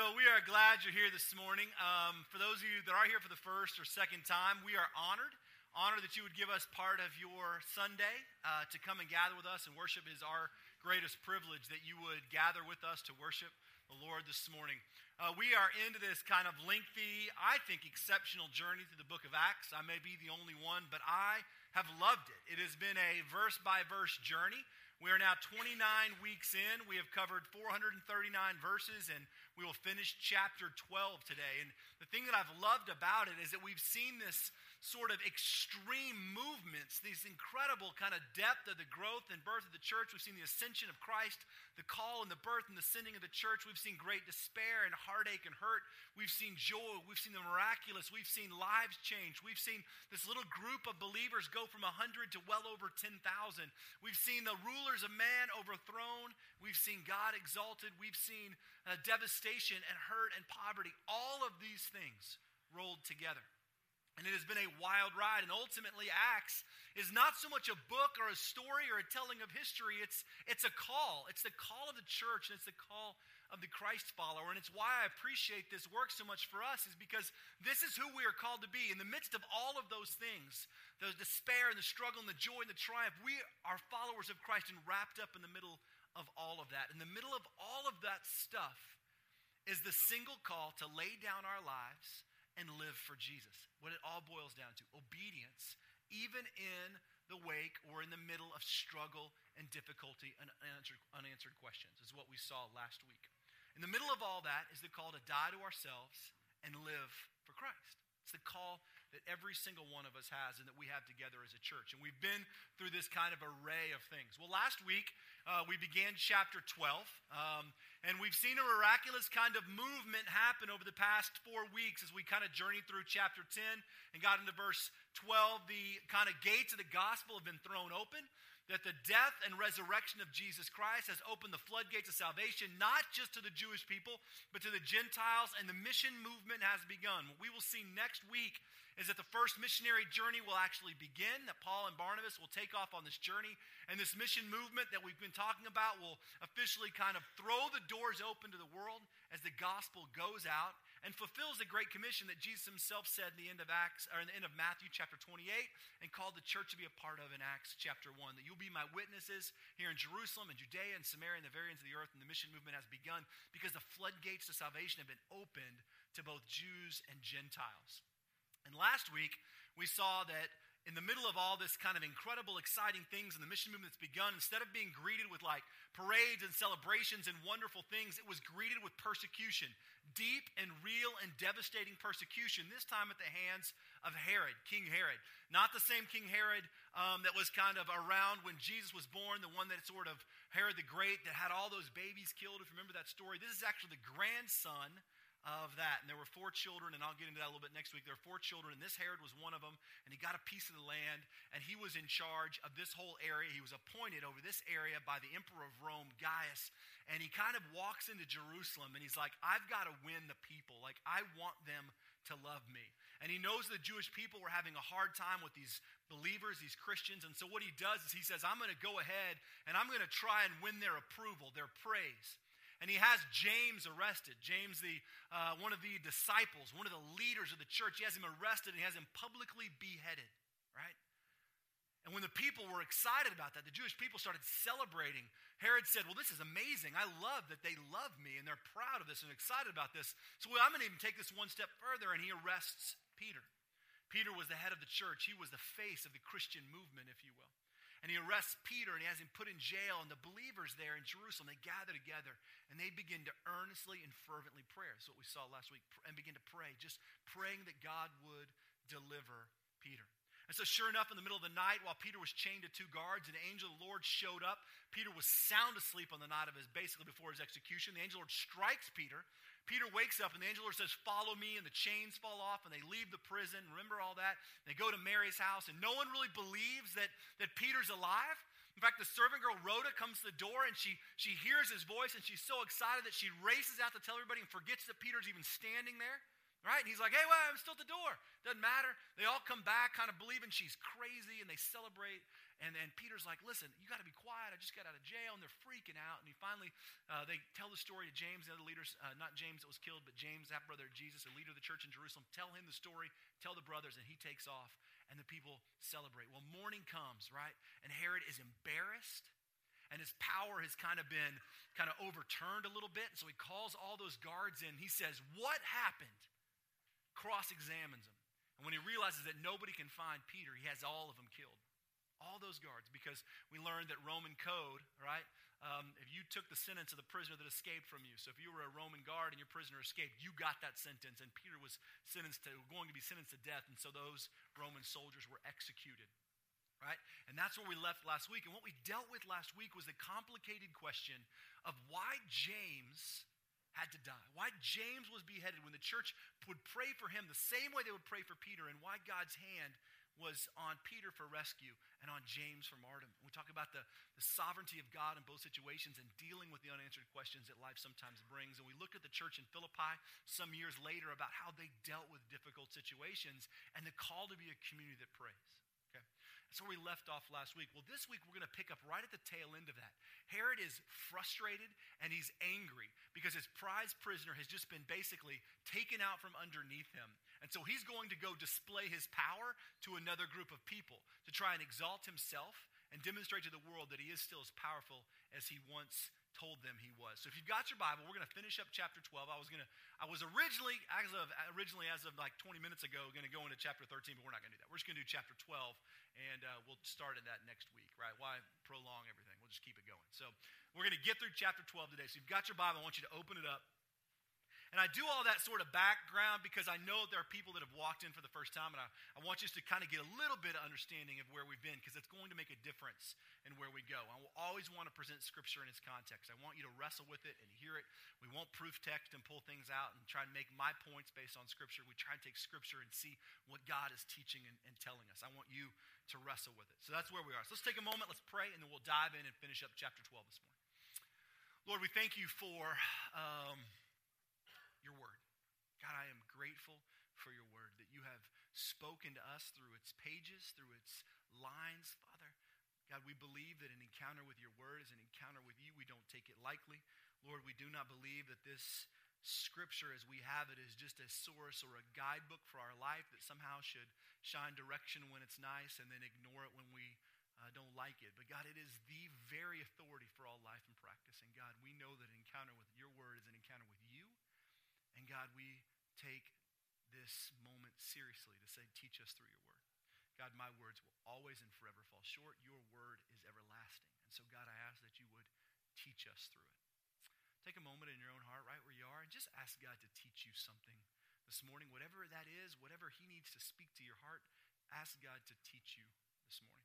So we are glad you're here this morning. Um, for those of you that are here for the first or second time, we are honored. Honored that you would give us part of your Sunday uh, to come and gather with us and worship is our greatest privilege that you would gather with us to worship the Lord this morning. Uh, we are into this kind of lengthy, I think, exceptional journey through the book of Acts. I may be the only one, but I have loved it. It has been a verse by verse journey. We are now 29 weeks in. We have covered 439 verses, and we will finish chapter 12 today. And the thing that I've loved about it is that we've seen this sort of extreme movements, these incredible kind of depth of the growth and birth of the church. We've seen the ascension of Christ, the call and the birth and the sending of the church. We've seen great despair and heartache and hurt. We've seen joy. We've seen the miraculous. We've seen lives change. We've seen this little group of believers go from 100 to well over 10,000. We've seen the rulers of man overthrown. We've seen God exalted. We've seen uh, devastation and hurt and poverty. All of these things rolled together. And it has been a wild ride. And ultimately, Acts is not so much a book or a story or a telling of history, it's, it's a call. It's the call of the church, and it's the call of the Christ follower. And it's why I appreciate this work so much for us, is because this is who we are called to be. In the midst of all of those things, the despair and the struggle and the joy and the triumph, we are followers of Christ and wrapped up in the middle of all of that. In the middle of all of that stuff is the single call to lay down our lives and live for Jesus. What it all boils down to obedience, even in the wake or in the middle of struggle and difficulty and unanswered, unanswered questions, is what we saw last week. In the middle of all that is the call to die to ourselves and live for Christ. It's the call that every single one of us has and that we have together as a church. And we've been through this kind of array of things. Well, last week uh, we began chapter 12, um, and we've seen a miraculous kind of movement happen over the past four weeks as we kind of journeyed through chapter 10 and got into verse 12. The kind of gates of the gospel have been thrown open that the death and resurrection of Jesus Christ has opened the floodgates of salvation, not just to the Jewish people, but to the Gentiles, and the mission movement has begun. What we will see next week is that the first missionary journey will actually begin, that Paul and Barnabas will take off on this journey, and this mission movement that we've been talking about will officially kind of throw the doors open to the world as the gospel goes out and fulfills the great commission that Jesus himself said in the end of Acts or in the end of Matthew chapter 28 and called the church to be a part of in Acts chapter 1 that you'll be my witnesses here in Jerusalem and Judea and Samaria and the very ends of the earth and the mission movement has begun because the floodgates to salvation have been opened to both Jews and Gentiles. And last week, we saw that in the middle of all this kind of incredible, exciting things and the mission movement that's begun, instead of being greeted with like parades and celebrations and wonderful things, it was greeted with persecution. Deep and real and devastating persecution, this time at the hands of Herod, King Herod. Not the same King Herod um, that was kind of around when Jesus was born, the one that sort of Herod the Great that had all those babies killed. If you remember that story, this is actually the grandson of that. And there were four children, and I'll get into that a little bit next week. There were four children, and this Herod was one of them, and he got a piece of the land, and he was in charge of this whole area. He was appointed over this area by the emperor of Rome, Gaius. And he kind of walks into Jerusalem, and he's like, I've got to win the people. Like, I want them to love me. And he knows the Jewish people were having a hard time with these believers, these Christians. And so what he does is he says, I'm going to go ahead and I'm going to try and win their approval, their praise and he has James arrested. James, the, uh, one of the disciples, one of the leaders of the church, he has him arrested and he has him publicly beheaded, right? And when the people were excited about that, the Jewish people started celebrating. Herod said, Well, this is amazing. I love that they love me and they're proud of this and excited about this. So well, I'm going to even take this one step further, and he arrests Peter. Peter was the head of the church, he was the face of the Christian movement, if you will. And he arrests Peter and he has him put in jail. And the believers there in Jerusalem, they gather together and they begin to earnestly and fervently pray. That's what we saw last week. And begin to pray, just praying that God would deliver Peter. And so, sure enough, in the middle of the night, while Peter was chained to two guards, an angel of the Lord showed up. Peter was sound asleep on the night of his, basically before his execution. The angel of the Lord strikes Peter. Peter wakes up, and the angel says, Follow me, and the chains fall off, and they leave the prison. Remember all that? They go to Mary's house, and no one really believes that, that Peter's alive. In fact, the servant girl Rhoda comes to the door, and she, she hears his voice, and she's so excited that she races out to tell everybody and forgets that Peter's even standing there. Right? And he's like, hey, well, I'm still at the door. Doesn't matter. They all come back, kind of believing she's crazy, and they celebrate. And then Peter's like, listen, you got to be quiet. I just got out of jail. And they're freaking out. And he finally, uh, they tell the story to James, the other leaders, uh, not James that was killed, but James, that brother of Jesus, the leader of the church in Jerusalem. Tell him the story, tell the brothers, and he takes off. And the people celebrate. Well, morning comes, right? And Herod is embarrassed and his power has kind of been kind of overturned a little bit. So he calls all those guards in. He says, What happened? Cross examines them. And when he realizes that nobody can find Peter, he has all of them killed. All those guards, because we learned that Roman code, right? Um, if you took the sentence of the prisoner that escaped from you, so if you were a Roman guard and your prisoner escaped, you got that sentence, and Peter was sentenced to going to be sentenced to death, and so those Roman soldiers were executed right? And that's where we left last week. And what we dealt with last week was the complicated question of why James had to die, why James was beheaded when the church would pray for him the same way they would pray for Peter, and why God's hand was on Peter for rescue and on James for martyrdom. We talk about the, the sovereignty of God in both situations and dealing with the unanswered questions that life sometimes brings. And we look at the church in Philippi some years later about how they dealt with difficult situations and the call to be a community that prays. Okay. That's where we left off last week. Well, this week we're going to pick up right at the tail end of that. Herod is frustrated and he's angry because his prize prisoner has just been basically taken out from underneath him. And so he's going to go display his power to another group of people to try and exalt himself and demonstrate to the world that he is still as powerful as he once told them he was. So if you've got your Bible, we're going to finish up chapter 12. I was going to I was originally as of originally as of like 20 minutes ago going to go into chapter 13, but we're not going to do that. We're just going to do chapter 12 and uh, we'll start in that next week, right? Why prolong everything? We'll just keep it going. So we're going to get through chapter 12 today. So if you've got your Bible, I want you to open it up and I do all that sort of background because I know there are people that have walked in for the first time, and I, I want you to kind of get a little bit of understanding of where we've been because it's going to make a difference in where we go. I will always want to present Scripture in its context. I want you to wrestle with it and hear it. We won't proof text and pull things out and try and make my points based on Scripture. We try and take Scripture and see what God is teaching and, and telling us. I want you to wrestle with it. So that's where we are. So let's take a moment, let's pray, and then we'll dive in and finish up chapter 12 this morning. Lord, we thank you for um. God, I am grateful for your word that you have spoken to us through its pages, through its lines, Father. God, we believe that an encounter with your word is an encounter with you. We don't take it lightly. Lord, we do not believe that this scripture as we have it is just a source or a guidebook for our life that somehow should shine direction when it's nice and then ignore it when we uh, don't like it. But God, it is the very authority for all life and practice. And God, we know that an encounter with your word is an encounter with you and God, we take this moment seriously to say, teach us through your word. God, my words will always and forever fall short. Your word is everlasting. And so, God, I ask that you would teach us through it. Take a moment in your own heart, right where you are, and just ask God to teach you something this morning. Whatever that is, whatever He needs to speak to your heart, ask God to teach you this morning.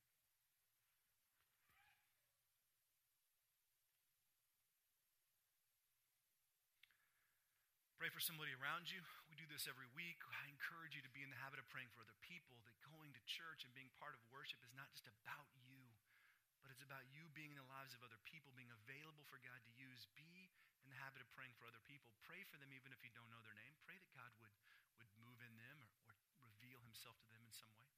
Pray for somebody around you. We do this every week. I encourage you to be in the habit of praying for other people, that going to church and being part of worship is not just about you, but it's about you being in the lives of other people, being available for God to use. Be in the habit of praying for other people. Pray for them even if you don't know their name. Pray that God would, would move in them or, or reveal himself to them in some way.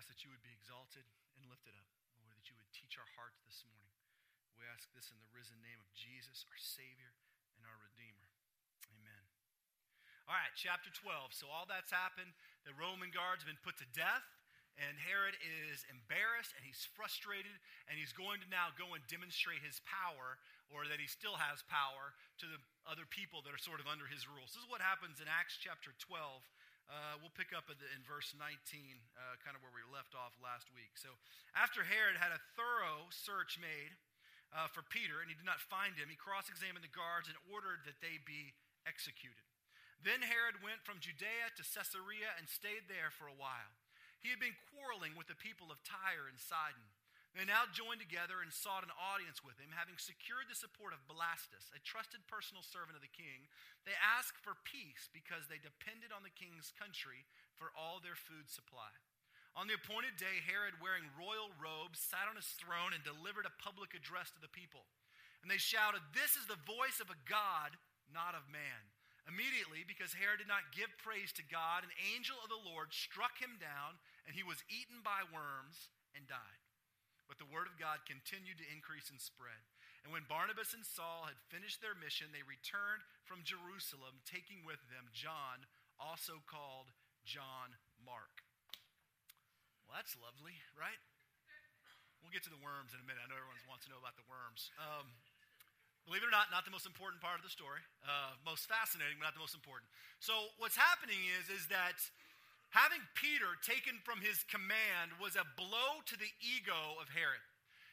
ask that you would be exalted and lifted up. Lord, that you would teach our hearts this morning. We ask this in the risen name of Jesus, our Savior and our Redeemer. Amen. All right, chapter 12. So all that's happened. The Roman guards have been put to death, and Herod is embarrassed and he's frustrated, and he's going to now go and demonstrate his power, or that he still has power, to the other people that are sort of under his rules. This is what happens in Acts chapter 12 uh, we'll pick up in verse 19, uh, kind of where we left off last week. So, after Herod had a thorough search made uh, for Peter and he did not find him, he cross examined the guards and ordered that they be executed. Then Herod went from Judea to Caesarea and stayed there for a while. He had been quarreling with the people of Tyre and Sidon. They now joined together and sought an audience with him, having secured the support of Blastus, a trusted personal servant of the king. They asked for peace because they depended on the king's country for all their food supply. On the appointed day, Herod, wearing royal robes, sat on his throne and delivered a public address to the people. And they shouted, This is the voice of a God, not of man. Immediately, because Herod did not give praise to God, an angel of the Lord struck him down, and he was eaten by worms and died. But the word of God continued to increase and spread. And when Barnabas and Saul had finished their mission, they returned from Jerusalem, taking with them John, also called John Mark. Well, that's lovely, right? We'll get to the worms in a minute. I know everyone wants to know about the worms. Um, Believe it or not, not the most important part of the story. Uh, most fascinating, but not the most important. So what's happening is, is that having Peter taken from his command was a blow to the ego of Herod.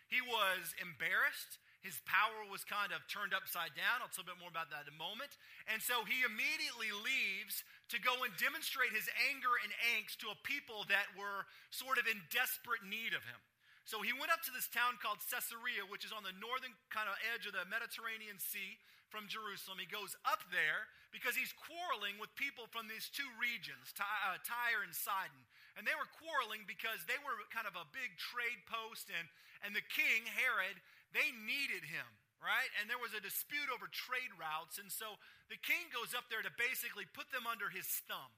He was embarrassed. His power was kind of turned upside down. I'll tell a bit more about that in a moment. And so he immediately leaves to go and demonstrate his anger and angst to a people that were sort of in desperate need of him. So he went up to this town called Caesarea, which is on the northern kind of edge of the Mediterranean Sea from Jerusalem. He goes up there because he's quarreling with people from these two regions, uh, Tyre and Sidon. And they were quarreling because they were kind of a big trade post, and, and the king, Herod, they needed him, right? And there was a dispute over trade routes. And so the king goes up there to basically put them under his thumb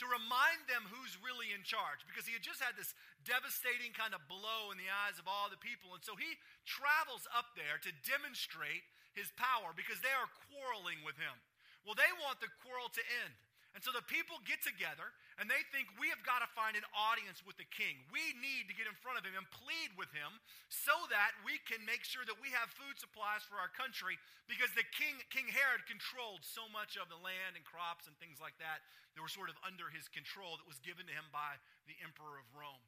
to remind them who's really in charge because he had just had this devastating kind of blow in the eyes of all the people. And so he travels up there to demonstrate his power because they are quarreling with him. Well, they want the quarrel to end. And so the people get together and they think we have got to find an audience with the king. We need to get in front of him and plead with him so that we can make sure that we have food supplies for our country because the king, King Herod, controlled so much of the land and crops and things like that that were sort of under his control that was given to him by the emperor of Rome.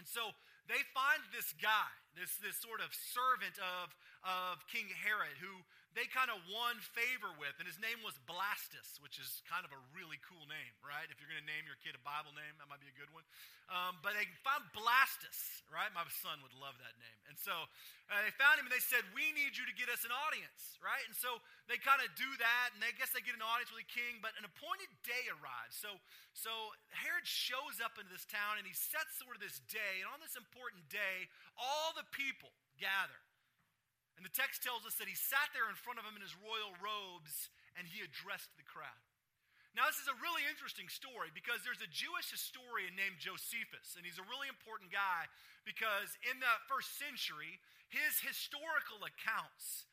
And so they find this guy, this, this sort of servant of, of King Herod, who they kind of won favor with, and his name was Blastus, which is kind of a really cool name, right? If you're going to name your kid a Bible name, that might be a good one. Um, but they found Blastus, right? My son would love that name. And so uh, they found him and they said, We need you to get us an audience, right? And so they kind of do that, and I guess they get an audience with the king, but an appointed day arrives. So, so Herod shows up into this town and he sets sort of this day, and on this important day, all the people gather. And the text tells us that he sat there in front of him in his royal robes and he addressed the crowd. Now, this is a really interesting story because there's a Jewish historian named Josephus, and he's a really important guy because in the first century, his historical accounts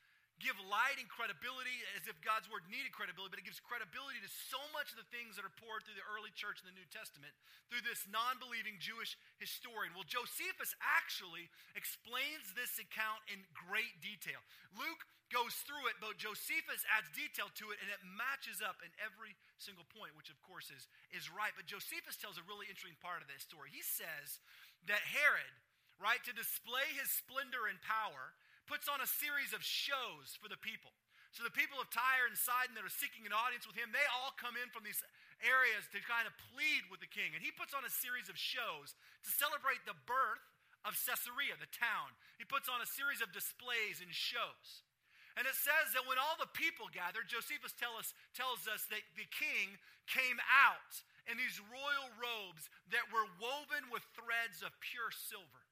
give light and credibility as if God's word needed credibility, but it gives credibility to so much of the things that are poured through the early church in the New Testament through this non believing Jewish historian. Well, Josephus actually explains this account in great detail. Luke goes through it, but Josephus adds detail to it, and it matches up in every single point, which of course is, is right. But Josephus tells a really interesting part of that story. He says that Herod, right, to display his splendor and power, puts on a series of shows for the people. So the people of Tyre and Sidon that are seeking an audience with him, they all come in from these areas to kind of plead with the king. And he puts on a series of shows to celebrate the birth of Caesarea, the town. He puts on a series of displays and shows. And it says that when all the people gathered, Josephus tell us, tells us that the king came out in these royal robes that were woven with threads of pure silver.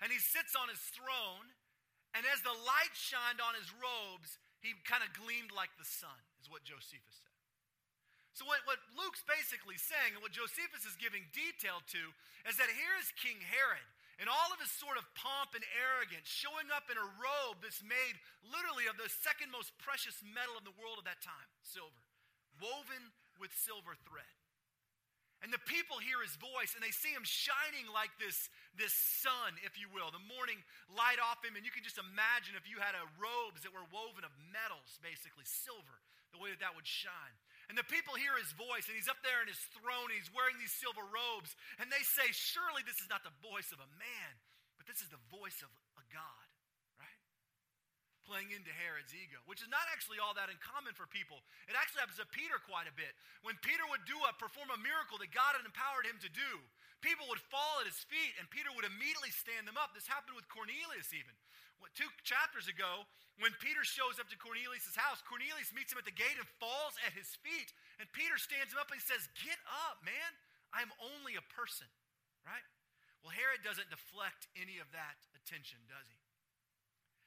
And he sits on his throne and as the light shined on his robes, he kind of gleamed like the sun, is what Josephus said. So, what, what Luke's basically saying, and what Josephus is giving detail to, is that here is King Herod in all of his sort of pomp and arrogance, showing up in a robe that's made literally of the second most precious metal in the world at that time silver, woven with silver thread. And the people hear his voice and they see him shining like this, this sun, if you will, the morning light off him. And you can just imagine if you had a robes that were woven of metals, basically silver, the way that that would shine. And the people hear his voice and he's up there in his throne and he's wearing these silver robes. And they say, Surely this is not the voice of a man, but this is the voice of a God playing into Herod's ego, which is not actually all that uncommon for people. It actually happens to Peter quite a bit. When Peter would do a perform a miracle that God had empowered him to do, people would fall at his feet and Peter would immediately stand them up. This happened with Cornelius even. Two chapters ago, when Peter shows up to Cornelius' house, Cornelius meets him at the gate and falls at his feet. And Peter stands him up and he says, Get up, man. I'm only a person, right? Well, Herod doesn't deflect any of that attention, does he?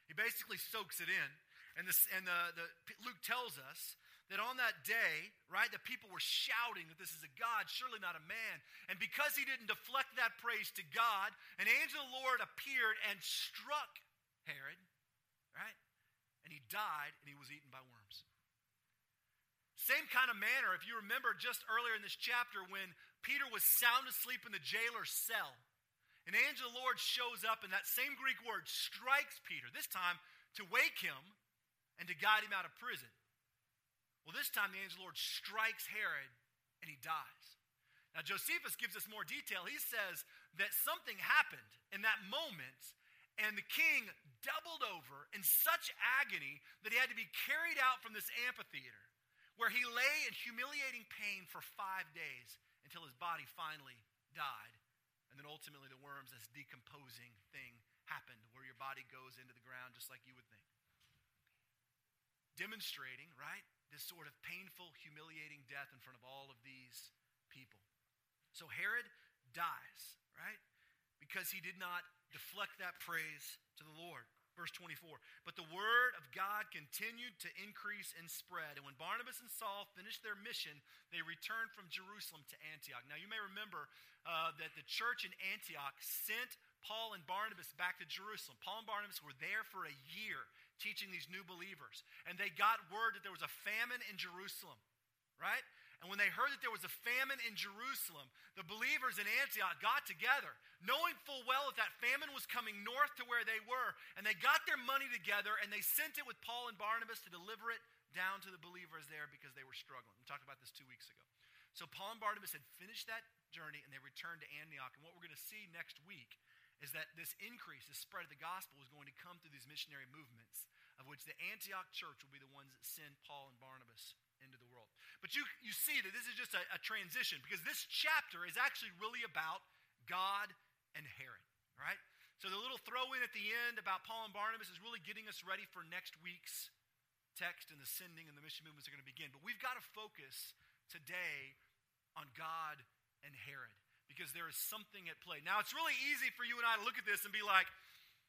He basically soaks it in. And, this, and the, the, Luke tells us that on that day, right, the people were shouting that this is a God, surely not a man. And because he didn't deflect that praise to God, an angel of the Lord appeared and struck Herod, right? And he died and he was eaten by worms. Same kind of manner, if you remember just earlier in this chapter when Peter was sound asleep in the jailer's cell, an angel of the Lord shows up and that same Greek word strikes Peter, this time to wake him and to guide him out of prison. Well, this time the angel of the Lord strikes Herod and he dies. Now, Josephus gives us more detail. He says that something happened in that moment, and the king doubled over in such agony that he had to be carried out from this amphitheater, where he lay in humiliating pain for five days until his body finally died. And then ultimately, the worms, this decomposing thing, happened, where your body goes into the ground just like you would think. Demonstrating, right? this sort of painful, humiliating death in front of all of these people. So Herod dies, right? Because he did not deflect that praise to the Lord. Verse 24. But the word of God continued to increase and spread. And when Barnabas and Saul finished their mission, they returned from Jerusalem to Antioch. Now, you may remember uh, that the church in Antioch sent Paul and Barnabas back to Jerusalem. Paul and Barnabas were there for a year teaching these new believers. And they got word that there was a famine in Jerusalem, right? And when they heard that there was a famine in Jerusalem, the believers in Antioch got together, knowing full well that that famine was coming north to where they were. And they got their money together and they sent it with Paul and Barnabas to deliver it down to the believers there because they were struggling. We talked about this two weeks ago. So Paul and Barnabas had finished that journey and they returned to Antioch. And what we're going to see next week is that this increase, this spread of the gospel, is going to come through these missionary movements, of which the Antioch church will be the ones that send Paul and Barnabas into the world. But you, you see that this is just a, a transition because this chapter is actually really about God and Herod, right? So the little throw in at the end about Paul and Barnabas is really getting us ready for next week's text and the sending and the mission movements are going to begin. But we've got to focus today on God and Herod because there is something at play. Now, it's really easy for you and I to look at this and be like,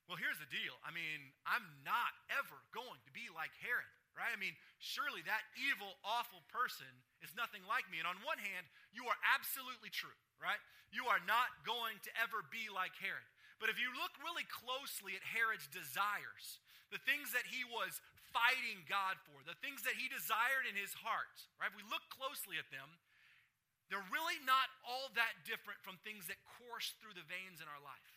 well, here's the deal. I mean, I'm not ever going to be like Herod, right? I mean, surely that evil, awful person is nothing like me. And on one hand, you are absolutely true, right? You are not going to ever be like Herod. But if you look really closely at Herod's desires, the things that he was fighting God for, the things that he desired in his heart, right? If we look closely at them, they're really not all that different from things that course through the veins in our life.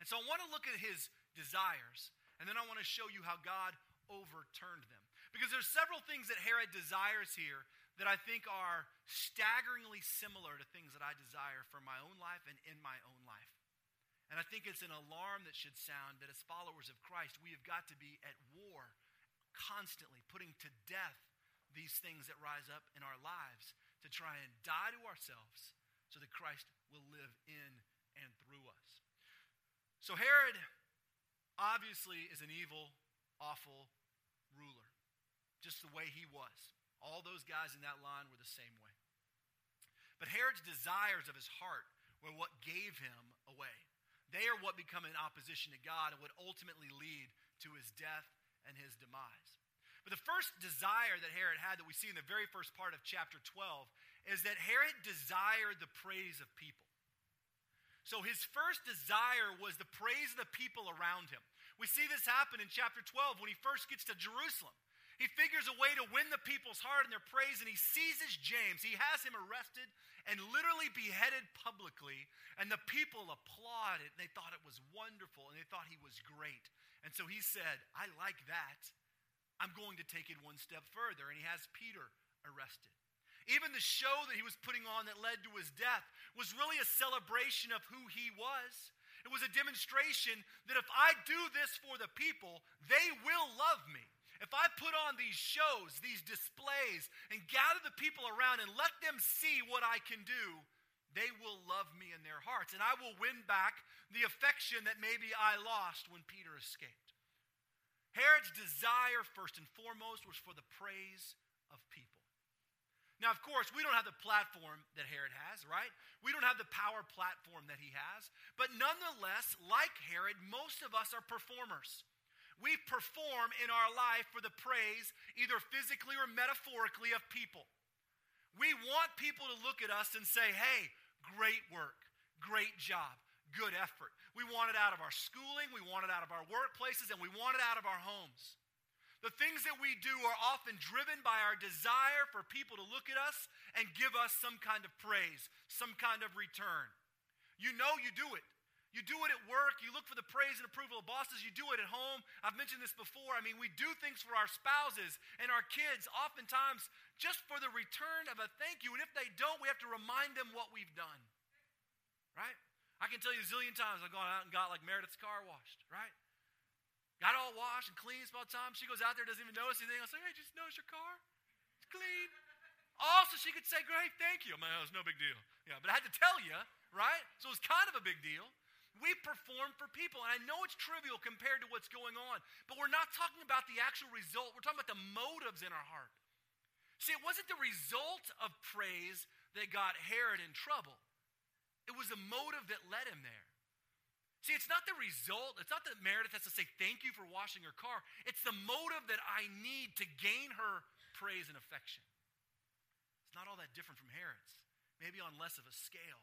And so I want to look at his desires, and then I want to show you how God overturned them. Because there's several things that Herod desires here that I think are staggeringly similar to things that I desire for my own life and in my own life. And I think it's an alarm that should sound that as followers of Christ, we have got to be at war constantly, putting to death these things that rise up in our lives to try and die to ourselves so that Christ will live in and through us. So, Herod obviously is an evil, awful ruler, just the way he was. All those guys in that line were the same way. But Herod's desires of his heart were what gave him away. They are what become in opposition to God and would ultimately lead to his death and his demise. But the first desire that Herod had that we see in the very first part of chapter 12 is that Herod desired the praise of people. So his first desire was the praise of the people around him. We see this happen in chapter 12 when he first gets to Jerusalem. He figures a way to win the people's heart and their praise, and he seizes James. He has him arrested and literally beheaded publicly, and the people applauded. They thought it was wonderful, and they thought he was great. And so he said, I like that. I'm going to take it one step further. And he has Peter arrested. Even the show that he was putting on that led to his death was really a celebration of who he was. It was a demonstration that if I do this for the people, they will love put on these shows, these displays, and gather the people around and let them see what I can do, they will love me in their hearts. And I will win back the affection that maybe I lost when Peter escaped. Herod's desire, first and foremost, was for the praise of people. Now, of course, we don't have the platform that Herod has, right? We don't have the power platform that he has. But nonetheless, like Herod, most of us are performers. We perform in our life for the praise, either physically or metaphorically, of people. We want people to look at us and say, hey, great work, great job, good effort. We want it out of our schooling, we want it out of our workplaces, and we want it out of our homes. The things that we do are often driven by our desire for people to look at us and give us some kind of praise, some kind of return. You know you do it. You do it at work. You look for the praise and approval of bosses. You do it at home. I've mentioned this before. I mean, we do things for our spouses and our kids oftentimes just for the return of a thank you. And if they don't, we have to remind them what we've done. Right? I can tell you a zillion times I've gone out and got like Meredith's car washed, right? Got all washed and clean by the time she goes out there, doesn't even notice anything. I say, hey, just notice your car? It's clean. Also, she could say, great, thank you. I'm like, oh, it's no big deal. Yeah, but I had to tell you, right? So it's kind of a big deal. We perform for people. And I know it's trivial compared to what's going on, but we're not talking about the actual result. We're talking about the motives in our heart. See, it wasn't the result of praise that got Herod in trouble, it was the motive that led him there. See, it's not the result. It's not that Meredith has to say thank you for washing her car. It's the motive that I need to gain her praise and affection. It's not all that different from Herod's, maybe on less of a scale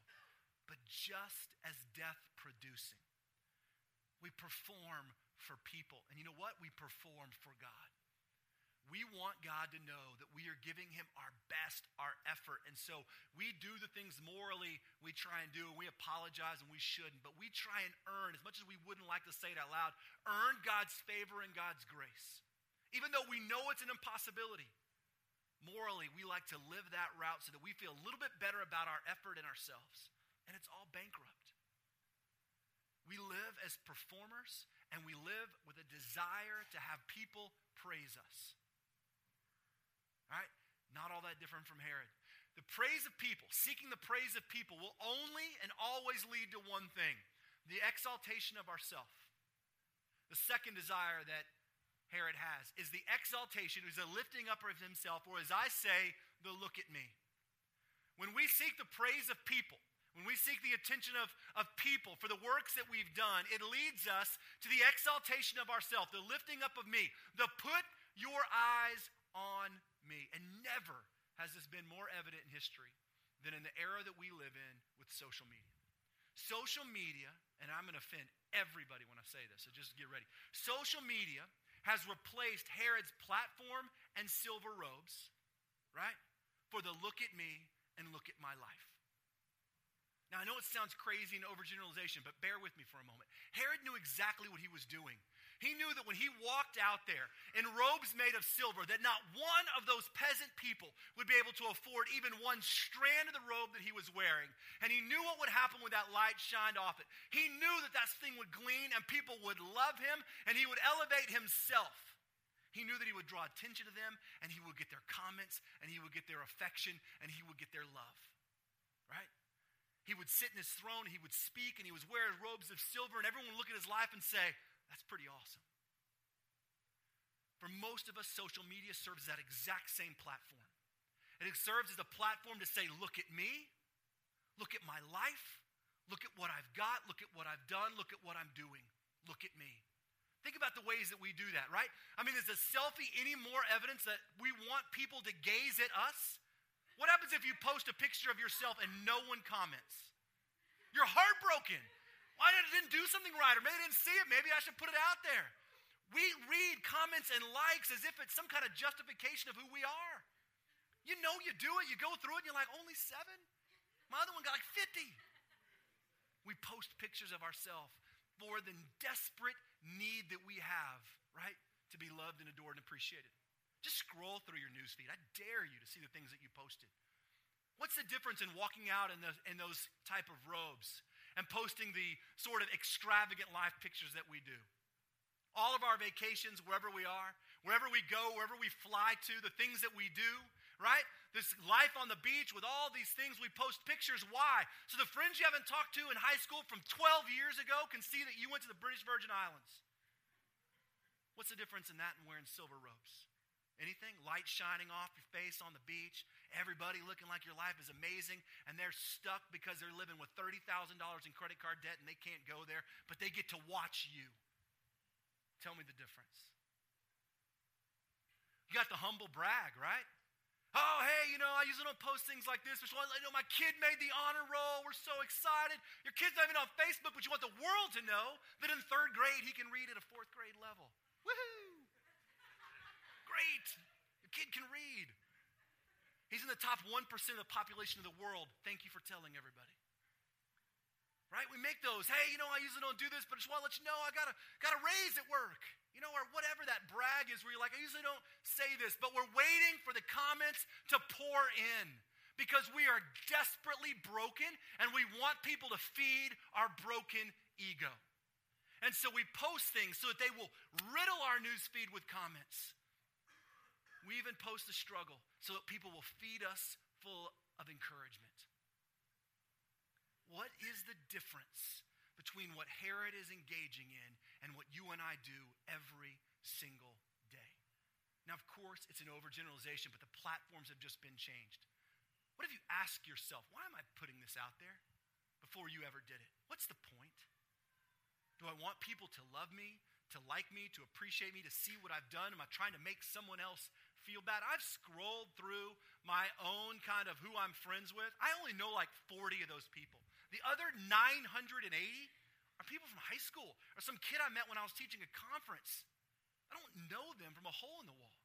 but just as death producing. We perform for people. And you know what? We perform for God. We want God to know that we are giving Him our best, our effort. And so we do the things morally we try and do, and we apologize and we shouldn't, but we try and earn, as much as we wouldn't like to say it out loud, earn God's favor and God's grace. Even though we know it's an impossibility. Morally, we like to live that route so that we feel a little bit better about our effort and ourselves and it's all bankrupt. We live as performers and we live with a desire to have people praise us. All right? Not all that different from Herod. The praise of people, seeking the praise of people, will only and always lead to one thing the exaltation of ourself. The second desire that Herod has is the exaltation, is the lifting up of himself, or as I say, the look at me. When we seek the praise of people, when we seek the attention of, of people for the works that we've done, it leads us to the exaltation of ourselves, the lifting up of me, the put your eyes on me. And never has this been more evident in history than in the era that we live in with social media. Social media, and I'm going to offend everybody when I say this, so just get ready. Social media has replaced Herod's platform and silver robes, right? For the look at me and look at my life. Now, I know it sounds crazy and overgeneralization, but bear with me for a moment. Herod knew exactly what he was doing. He knew that when he walked out there in robes made of silver, that not one of those peasant people would be able to afford even one strand of the robe that he was wearing. And he knew what would happen when that light shined off it. He knew that that thing would gleam and people would love him and he would elevate himself. He knew that he would draw attention to them and he would get their comments and he would get their affection and he would get their love. Right? He would sit in his throne, he would speak, and he would wear robes of silver, and everyone would look at his life and say, That's pretty awesome. For most of us, social media serves that exact same platform. It serves as a platform to say, Look at me, look at my life, look at what I've got, look at what I've done, look at what I'm doing, look at me. Think about the ways that we do that, right? I mean, is a selfie any more evidence that we want people to gaze at us? What happens if you post a picture of yourself and no one comments? You're heartbroken. Why I didn't do something right? Or maybe I didn't see it. Maybe I should put it out there. We read comments and likes as if it's some kind of justification of who we are. You know you do it, you go through it, and you're like, only seven? My other one got like 50. We post pictures of ourselves for the desperate need that we have, right? To be loved and adored and appreciated. Just scroll through your newsfeed. I dare you to see the things that you posted. What's the difference in walking out in, the, in those type of robes and posting the sort of extravagant life pictures that we do? All of our vacations, wherever we are, wherever we go, wherever we fly to, the things that we do, right? This life on the beach with all these things, we post pictures. Why? So the friends you haven't talked to in high school from 12 years ago can see that you went to the British Virgin Islands. What's the difference in that and wearing silver robes? Anything? Light shining off your face on the beach, everybody looking like your life is amazing, and they're stuck because they're living with $30,000 in credit card debt and they can't go there, but they get to watch you. Tell me the difference. You got the humble brag, right? Oh, hey, you know, I usually don't post things like this, but you want you know my kid made the honor roll. We're so excited. Your kid's not even on Facebook, but you want the world to know that in third grade he can read at a fourth grade level. Woohoo! Great. Your kid can read. He's in the top 1% of the population of the world. Thank you for telling everybody. Right? We make those, hey, you know, I usually don't do this, but I just want to let you know I got a, got a raise at work you know, or whatever that brag is where you're like, I usually don't say this, but we're waiting for the comments to pour in because we are desperately broken and we want people to feed our broken ego. And so we post things so that they will riddle our newsfeed with comments. We even post the struggle so that people will feed us full of encouragement. What is the difference between what Herod is engaging in and what you and I do every single day. Now, of course, it's an overgeneralization, but the platforms have just been changed. What if you ask yourself, why am I putting this out there before you ever did it? What's the point? Do I want people to love me, to like me, to appreciate me, to see what I've done? Am I trying to make someone else feel bad? I've scrolled through my own kind of who I'm friends with. I only know like 40 of those people. The other 980 are people from high school or some kid I met when I was teaching a conference. I don't know them from a hole in the wall.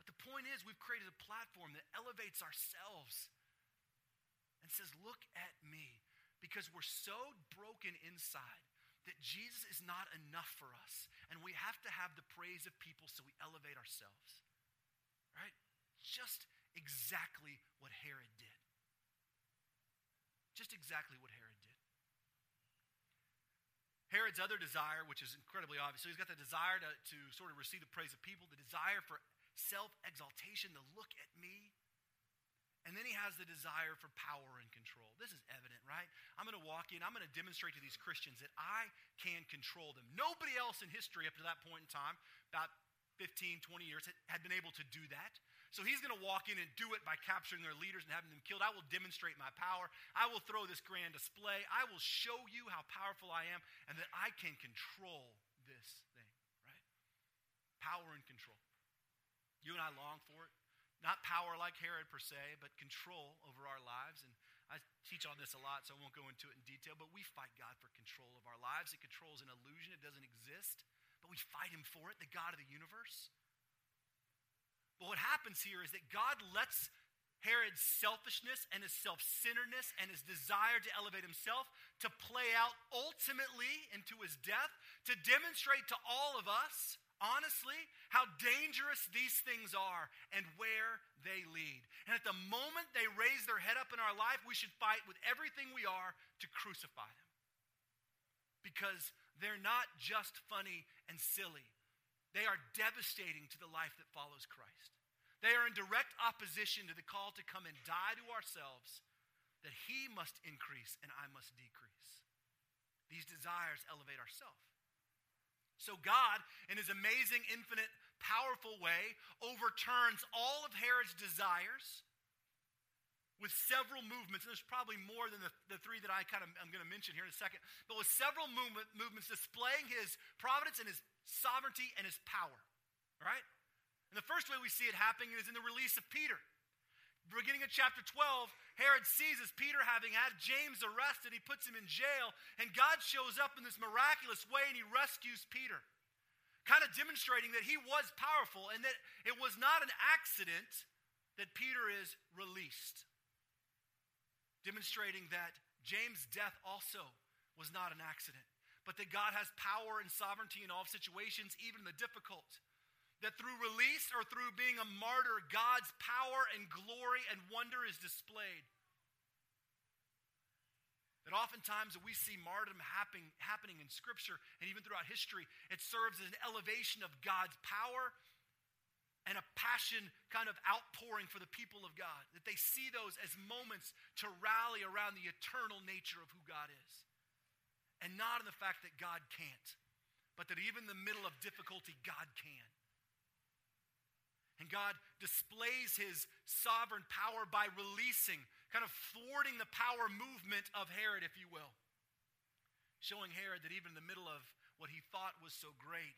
But the point is, we've created a platform that elevates ourselves and says, Look at me. Because we're so broken inside that Jesus is not enough for us. And we have to have the praise of people so we elevate ourselves. Right? Just exactly what Herod did. Just exactly what Herod did. Herod's other desire, which is incredibly obvious, so he's got the desire to, to sort of receive the praise of people, the desire for self exaltation, to look at me. And then he has the desire for power and control. This is evident, right? I'm going to walk in, I'm going to demonstrate to these Christians that I can control them. Nobody else in history up to that point in time, about 15, 20 years, had been able to do that. So he's going to walk in and do it by capturing their leaders and having them killed. I will demonstrate my power. I will throw this grand display. I will show you how powerful I am and that I can control this thing, right? Power and control. You and I long for it. Not power like Herod per se, but control over our lives. And I teach on this a lot, so I won't go into it in detail, but we fight God for control of our lives. It controls an illusion, it doesn't exist, but we fight Him for it, the God of the universe. But what happens here is that God lets Herod's selfishness and his self centeredness and his desire to elevate himself to play out ultimately into his death to demonstrate to all of us, honestly, how dangerous these things are and where they lead. And at the moment they raise their head up in our life, we should fight with everything we are to crucify them. Because they're not just funny and silly, they are devastating to the life that follows Christ. They are in direct opposition to the call to come and die to ourselves, that He must increase and I must decrease. These desires elevate ourselves. So God, in His amazing, infinite, powerful way, overturns all of Herod's desires with several movements, and there's probably more than the, the three that I kind of I'm going to mention here in a second, but with several movement, movements displaying his providence and his sovereignty and his power. Right? And the first way we see it happening is in the release of Peter. Beginning of chapter 12, Herod seizes Peter having had James arrested. He puts him in jail, and God shows up in this miraculous way and he rescues Peter. Kind of demonstrating that he was powerful and that it was not an accident that Peter is released. Demonstrating that James' death also was not an accident but that God has power and sovereignty in all situations, even the difficult. That through release or through being a martyr, God's power and glory and wonder is displayed. That oftentimes we see martyrdom happen, happening in Scripture and even throughout history, it serves as an elevation of God's power and a passion kind of outpouring for the people of God. That they see those as moments to rally around the eternal nature of who God is and not in the fact that God can't, but that even in the middle of difficulty, God can. And God displays his sovereign power by releasing, kind of thwarting the power movement of Herod, if you will. showing Herod that even in the middle of what he thought was so great,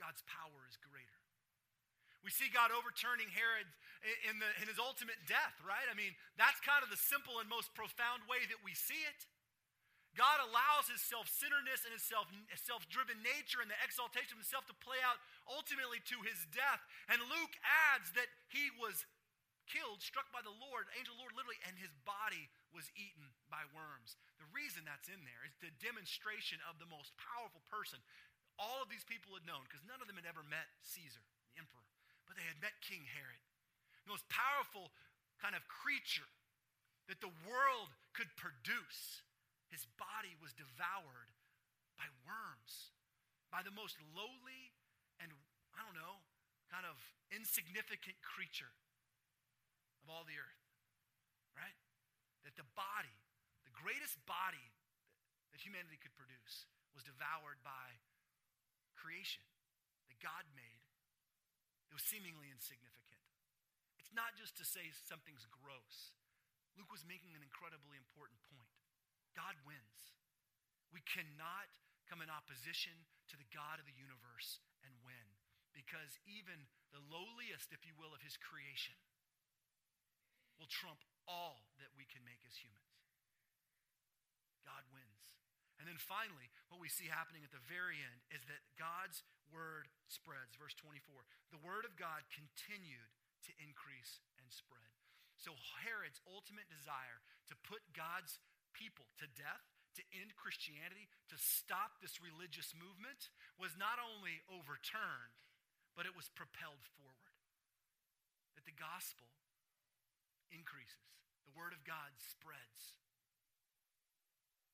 God's power is greater. We see God overturning Herod in, the, in his ultimate death, right? I mean, that's kind of the simple and most profound way that we see it. God allows his self centeredness and his self driven nature and the exaltation of himself to play out ultimately to his death. And Luke adds that he was killed, struck by the Lord, angel Lord literally, and his body was eaten by worms. The reason that's in there is the demonstration of the most powerful person all of these people had known, because none of them had ever met Caesar, the emperor, but they had met King Herod. The most powerful kind of creature that the world could produce. His body was devoured by worms, by the most lowly and, I don't know, kind of insignificant creature of all the earth, right? That the body, the greatest body that humanity could produce, was devoured by creation that God made that was seemingly insignificant. It's not just to say something's gross. Luke was making an incredibly important point. God wins. We cannot come in opposition to the God of the universe and win because even the lowliest, if you will, of his creation will trump all that we can make as humans. God wins. And then finally, what we see happening at the very end is that God's word spreads. Verse 24 the word of God continued to increase and spread. So Herod's ultimate desire to put God's people to death, to end Christianity, to stop this religious movement, was not only overturned, but it was propelled forward. That the gospel increases, the word of God spreads.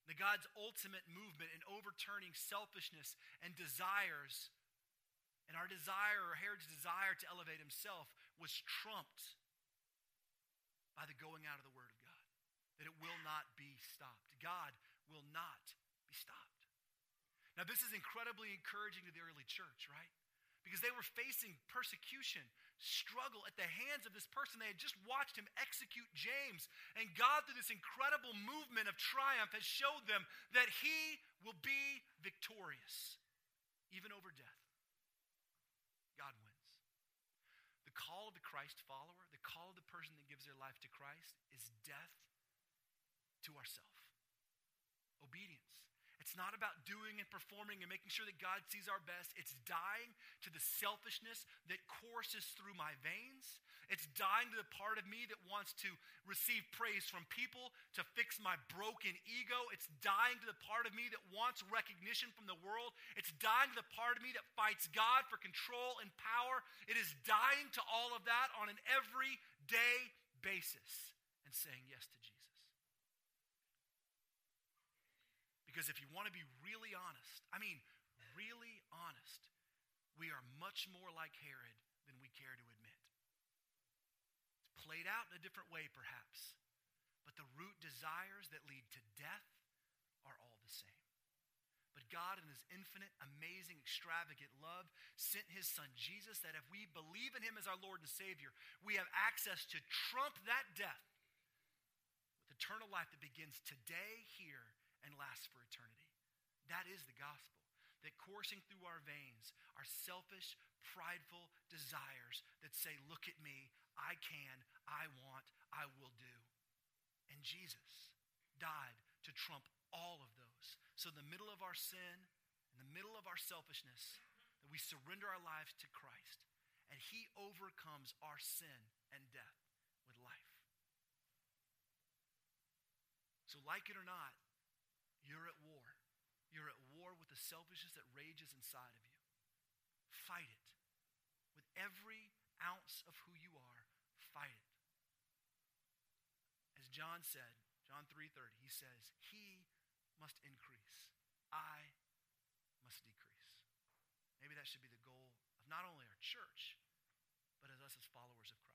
The God's ultimate movement in overturning selfishness and desires, and our desire, or Herod's desire to elevate himself, was trumped by the going out of the Word. That it will not be stopped. God will not be stopped. Now, this is incredibly encouraging to the early church, right? because they were facing persecution, struggle at the hands of this person. They had just watched him execute James. And God, through this incredible movement of triumph, has showed them that he will be victorious, even over death. God wins. The call of the Christ follower, the call of the person that gives their life to Christ, is death to ourselves. obedience. It's not about doing and performing and making sure that God sees our best. It's dying to the selfishness that courses through my veins. It's dying to the part of me that wants to receive praise from people, to fix my broken ego. It's dying to the part of me that wants recognition from the world. It's dying to the part of me that fights God for control and power. It is dying to all of that on an everyday basis and saying yes to Jesus. Because if you want to be really honest, I mean, really honest, we are much more like Herod than we care to admit. It's played out in a different way, perhaps, but the root desires that lead to death are all the same. But God, in His infinite, amazing, extravagant love, sent His Son Jesus that if we believe in Him as our Lord and Savior, we have access to trump that death with eternal life that begins today, here, and lasts for eternity. That is the gospel. That coursing through our veins are selfish, prideful desires that say, Look at me, I can, I want, I will do. And Jesus died to trump all of those. So, in the middle of our sin, in the middle of our selfishness, that we surrender our lives to Christ, and He overcomes our sin and death with life. So, like it or not, you're at war. You're at war with the selfishness that rages inside of you. Fight it. With every ounce of who you are, fight it. As John said, John 3:30, he says, "He must increase. I must decrease." Maybe that should be the goal of not only our church, but as us as followers of Christ.